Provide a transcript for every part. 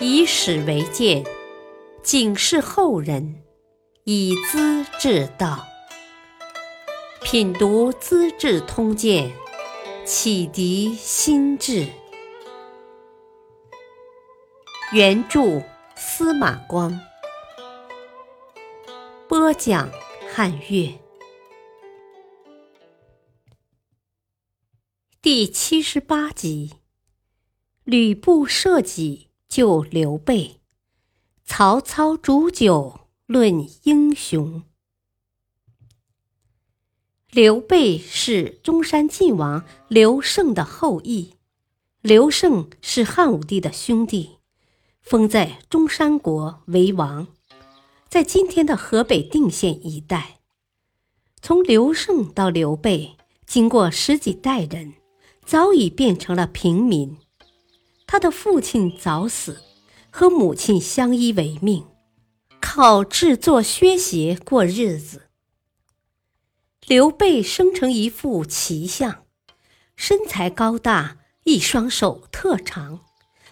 以史为鉴，警示后人，以资治道。品读《资治通鉴》，启迪心智。原著司马光，播讲汉乐。第七十八集，吕布设计。救刘备，曹操煮酒论英雄。刘备是中山靖王刘胜的后裔，刘胜是汉武帝的兄弟，封在中山国为王，在今天的河北定县一带。从刘胜到刘备，经过十几代人，早已变成了平民。他的父亲早死，和母亲相依为命，靠制作靴鞋过日子。刘备生成一副奇相，身材高大，一双手特长，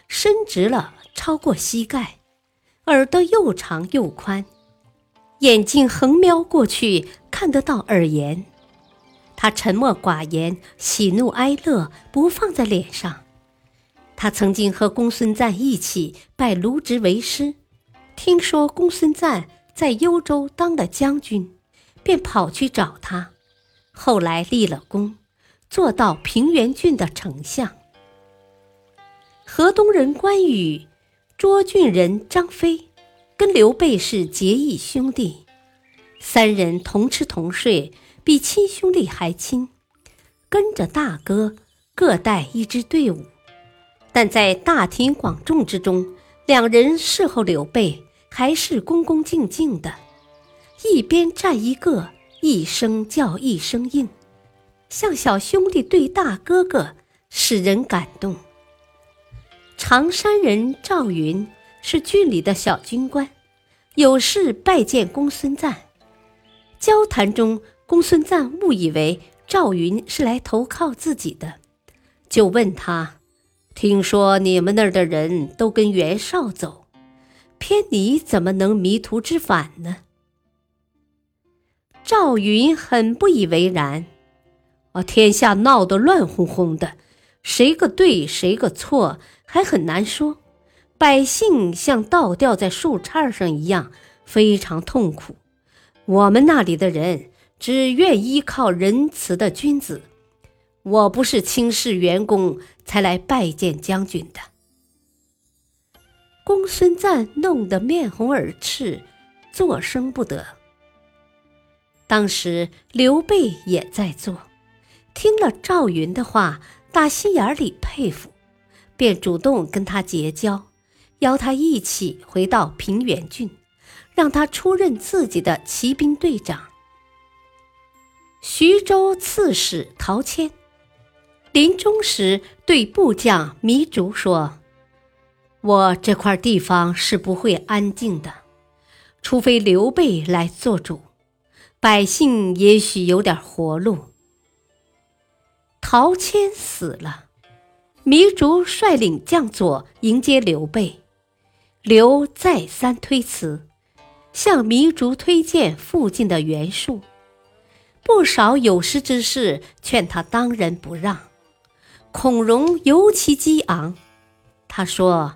伸直了超过膝盖，耳朵又长又宽，眼睛横瞄过去看得到耳沿。他沉默寡言，喜怒哀乐不放在脸上。他曾经和公孙瓒一起拜卢植为师，听说公孙瓒在幽州当了将军，便跑去找他。后来立了功，做到平原郡的丞相。河东人关羽、涿郡人张飞，跟刘备是结义兄弟，三人同吃同睡，比亲兄弟还亲，跟着大哥各带一支队伍。但在大庭广众之中，两人侍候刘备，还是恭恭敬敬的，一边站一个，一声叫一声应，像小兄弟对大哥哥，使人感动。常山人赵云是郡里的小军官，有事拜见公孙瓒。交谈中，公孙瓒误以为赵云是来投靠自己的，就问他。听说你们那儿的人都跟袁绍走，偏你怎么能迷途知返呢？赵云很不以为然。啊，天下闹得乱哄哄的，谁个对谁个错还很难说，百姓像倒吊在树杈上一样，非常痛苦。我们那里的人只愿依靠仁慈的君子。我不是轻视员工才来拜见将军的。公孙瓒弄得面红耳赤，作声不得。当时刘备也在座，听了赵云的话，打心眼里佩服，便主动跟他结交，邀他一起回到平原郡，让他出任自己的骑兵队长。徐州刺史陶谦。临终时对部将糜竺说：“我这块地方是不会安静的，除非刘备来做主，百姓也许有点活路。”陶谦死了，糜竺率领将佐迎接刘备，刘再三推辞，向糜竺推荐附近的袁术，不少有识之士劝他当仁不让。孔融尤其激昂，他说：“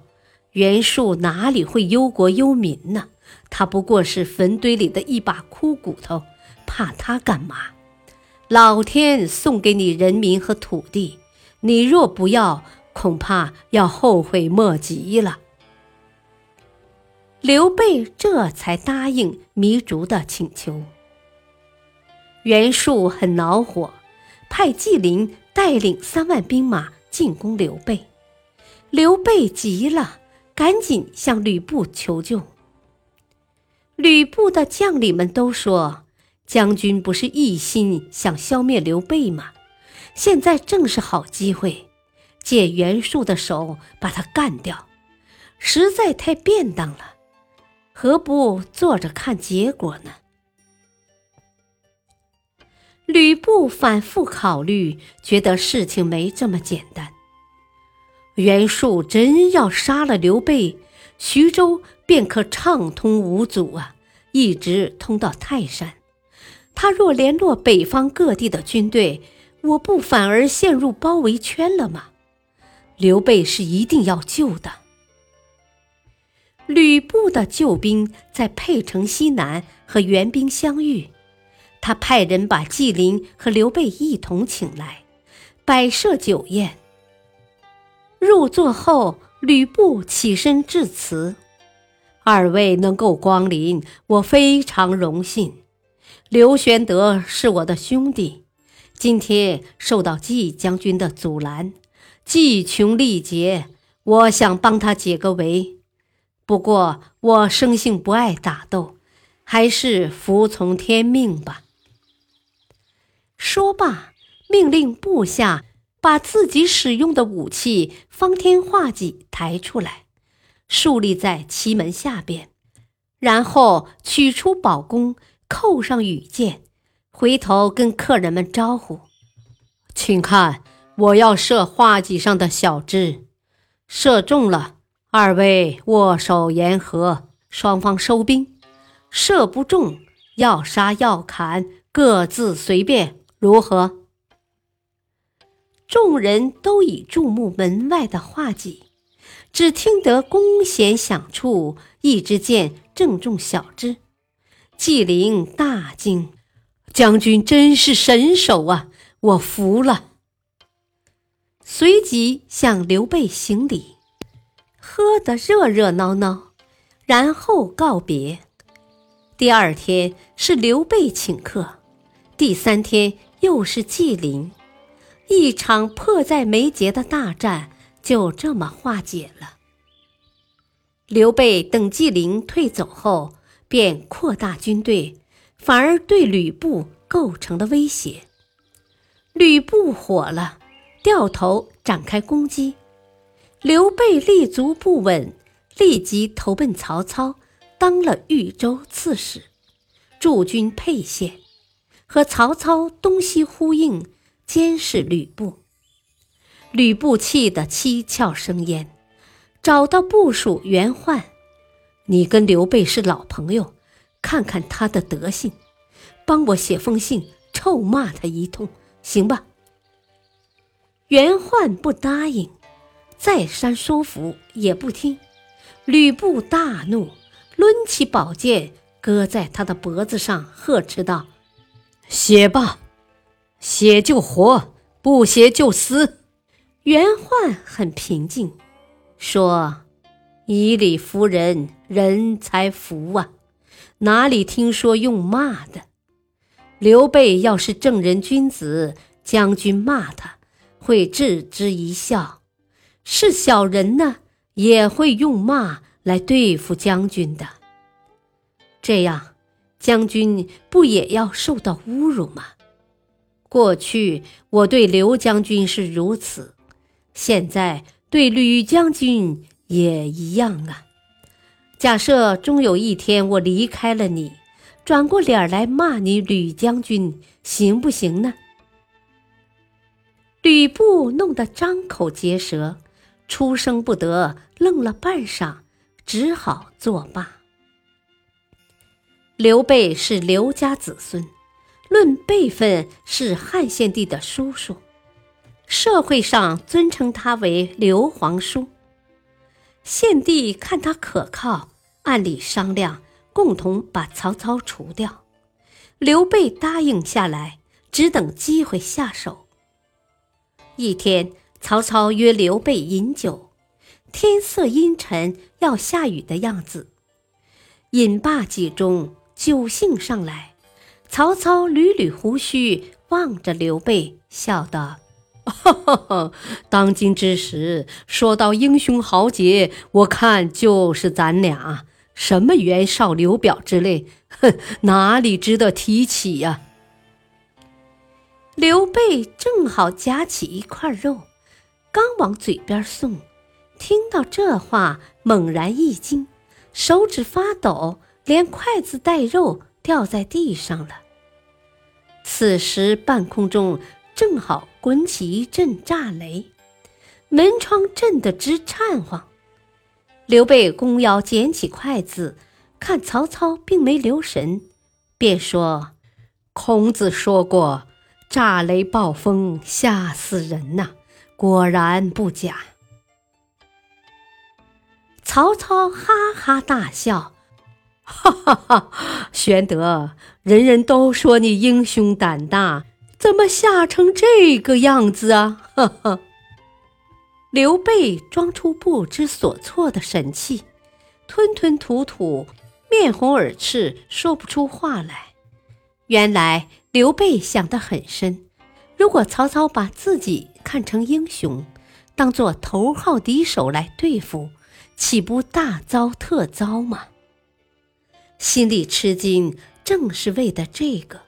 袁术哪里会忧国忧民呢？他不过是坟堆里的一把枯骨头，怕他干嘛？老天送给你人民和土地，你若不要，恐怕要后悔莫及了。”刘备这才答应糜竺的请求。袁术很恼火，派纪灵。带领三万兵马进攻刘备，刘备急了，赶紧向吕布求救。吕布的将领们都说：“将军不是一心想消灭刘备吗？现在正是好机会，借袁术的手把他干掉，实在太便当了，何不坐着看结果呢？”吕布反复考虑，觉得事情没这么简单。袁术真要杀了刘备，徐州便可畅通无阻啊，一直通到泰山。他若联络北方各地的军队，我不反而陷入包围圈了吗？刘备是一定要救的。吕布的救兵在沛城西南和援兵相遇，他派人把纪灵和刘备一同请来，摆设酒宴。入座后，吕布起身致辞：“二位能够光临，我非常荣幸。刘玄德是我的兄弟，今天受到纪将军的阻拦，计穷力竭，我想帮他解个围。不过我生性不爱打斗，还是服从天命吧。”说罢，命令部下。把自己使用的武器方天画戟抬出来，竖立在旗门下边，然后取出宝弓，扣上羽箭，回头跟客人们招呼：“请看，我要射画戟上的小枝，射中了，二位握手言和，双方收兵；射不中，要杀要砍，各自随便，如何？”众人都已注目门外的画戟，只听得弓弦响处，一支箭正中小枝。纪灵大惊：“将军真是神手啊！我服了。”随即向刘备行礼，喝得热热闹闹，然后告别。第二天是刘备请客，第三天又是纪灵。一场迫在眉睫的大战就这么化解了。刘备等纪灵退走后，便扩大军队，反而对吕布构成了威胁。吕布火了，掉头展开攻击。刘备立足不稳，立即投奔曹操，当了豫州刺史，驻军沛县，和曹操东西呼应。监视吕布，吕布气得七窍生烟，找到部属袁焕：“你跟刘备是老朋友，看看他的德行，帮我写封信臭骂他一通，行吧？”袁焕不答应，再三说服也不听。吕布大怒，抡起宝剑搁在他的脖子上，呵斥道：“写吧！”写就活，不写就死。袁焕很平静，说：“以理服人，人才服啊！哪里听说用骂的？刘备要是正人君子，将军骂他会置之一笑；是小人呢，也会用骂来对付将军的。这样，将军不也要受到侮辱吗？”过去我对刘将军是如此，现在对吕将军也一样啊。假设终有一天我离开了你，转过脸来骂你吕将军，行不行呢？吕布弄得张口结舌，出声不得，愣了半晌，只好作罢。刘备是刘家子孙。论辈分是汉献帝的叔叔，社会上尊称他为刘皇叔。献帝看他可靠，暗里商量，共同把曹操除掉。刘备答应下来，只等机会下手。一天，曹操约刘备饮酒，天色阴沉，要下雨的样子。饮罢几盅，酒兴上来。曹操捋捋胡须，望着刘备，笑道：“ 当今之时，说到英雄豪杰，我看就是咱俩。什么袁绍、刘表之类，哼，哪里值得提起呀？”刘备正好夹起一块肉，刚往嘴边送，听到这话，猛然一惊，手指发抖，连筷子带肉。掉在地上了。此时半空中正好滚起一阵炸雷，门窗震得直颤慌。刘备弓腰捡起筷子，看曹操并没留神，便说：“孔子说过，炸雷暴风吓死人呐，果然不假。”曹操哈哈大笑。哈哈哈，玄德，人人都说你英雄胆大，怎么吓成这个样子啊？哈哈！刘备装出不知所措的神气，吞吞吐吐，面红耳赤，说不出话来。原来刘备想得很深，如果曹操把自己看成英雄，当做头号敌手来对付，岂不大遭特遭吗？心里吃惊，正是为的这个。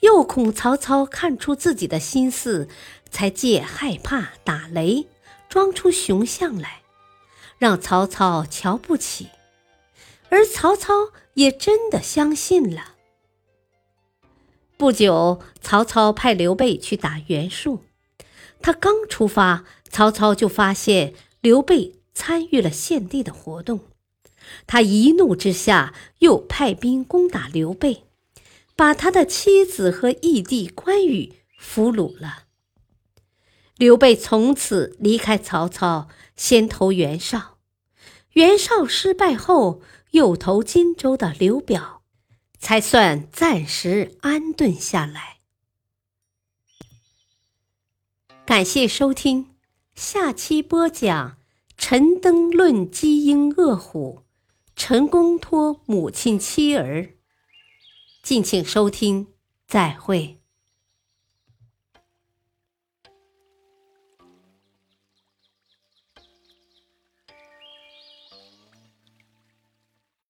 又恐曹操看出自己的心思，才借害怕打雷，装出雄相来，让曹操瞧不起。而曹操也真的相信了。不久，曹操派刘备去打袁术。他刚出发，曹操就发现刘备参与了献帝的活动。他一怒之下，又派兵攻打刘备，把他的妻子和义弟关羽俘虏了。刘备从此离开曹操，先投袁绍。袁绍失败后，又投荆州的刘表，才算暂时安顿下来。感谢收听，下期播讲陈登论基因恶虎。成功托母亲妻儿，敬请收听，再会。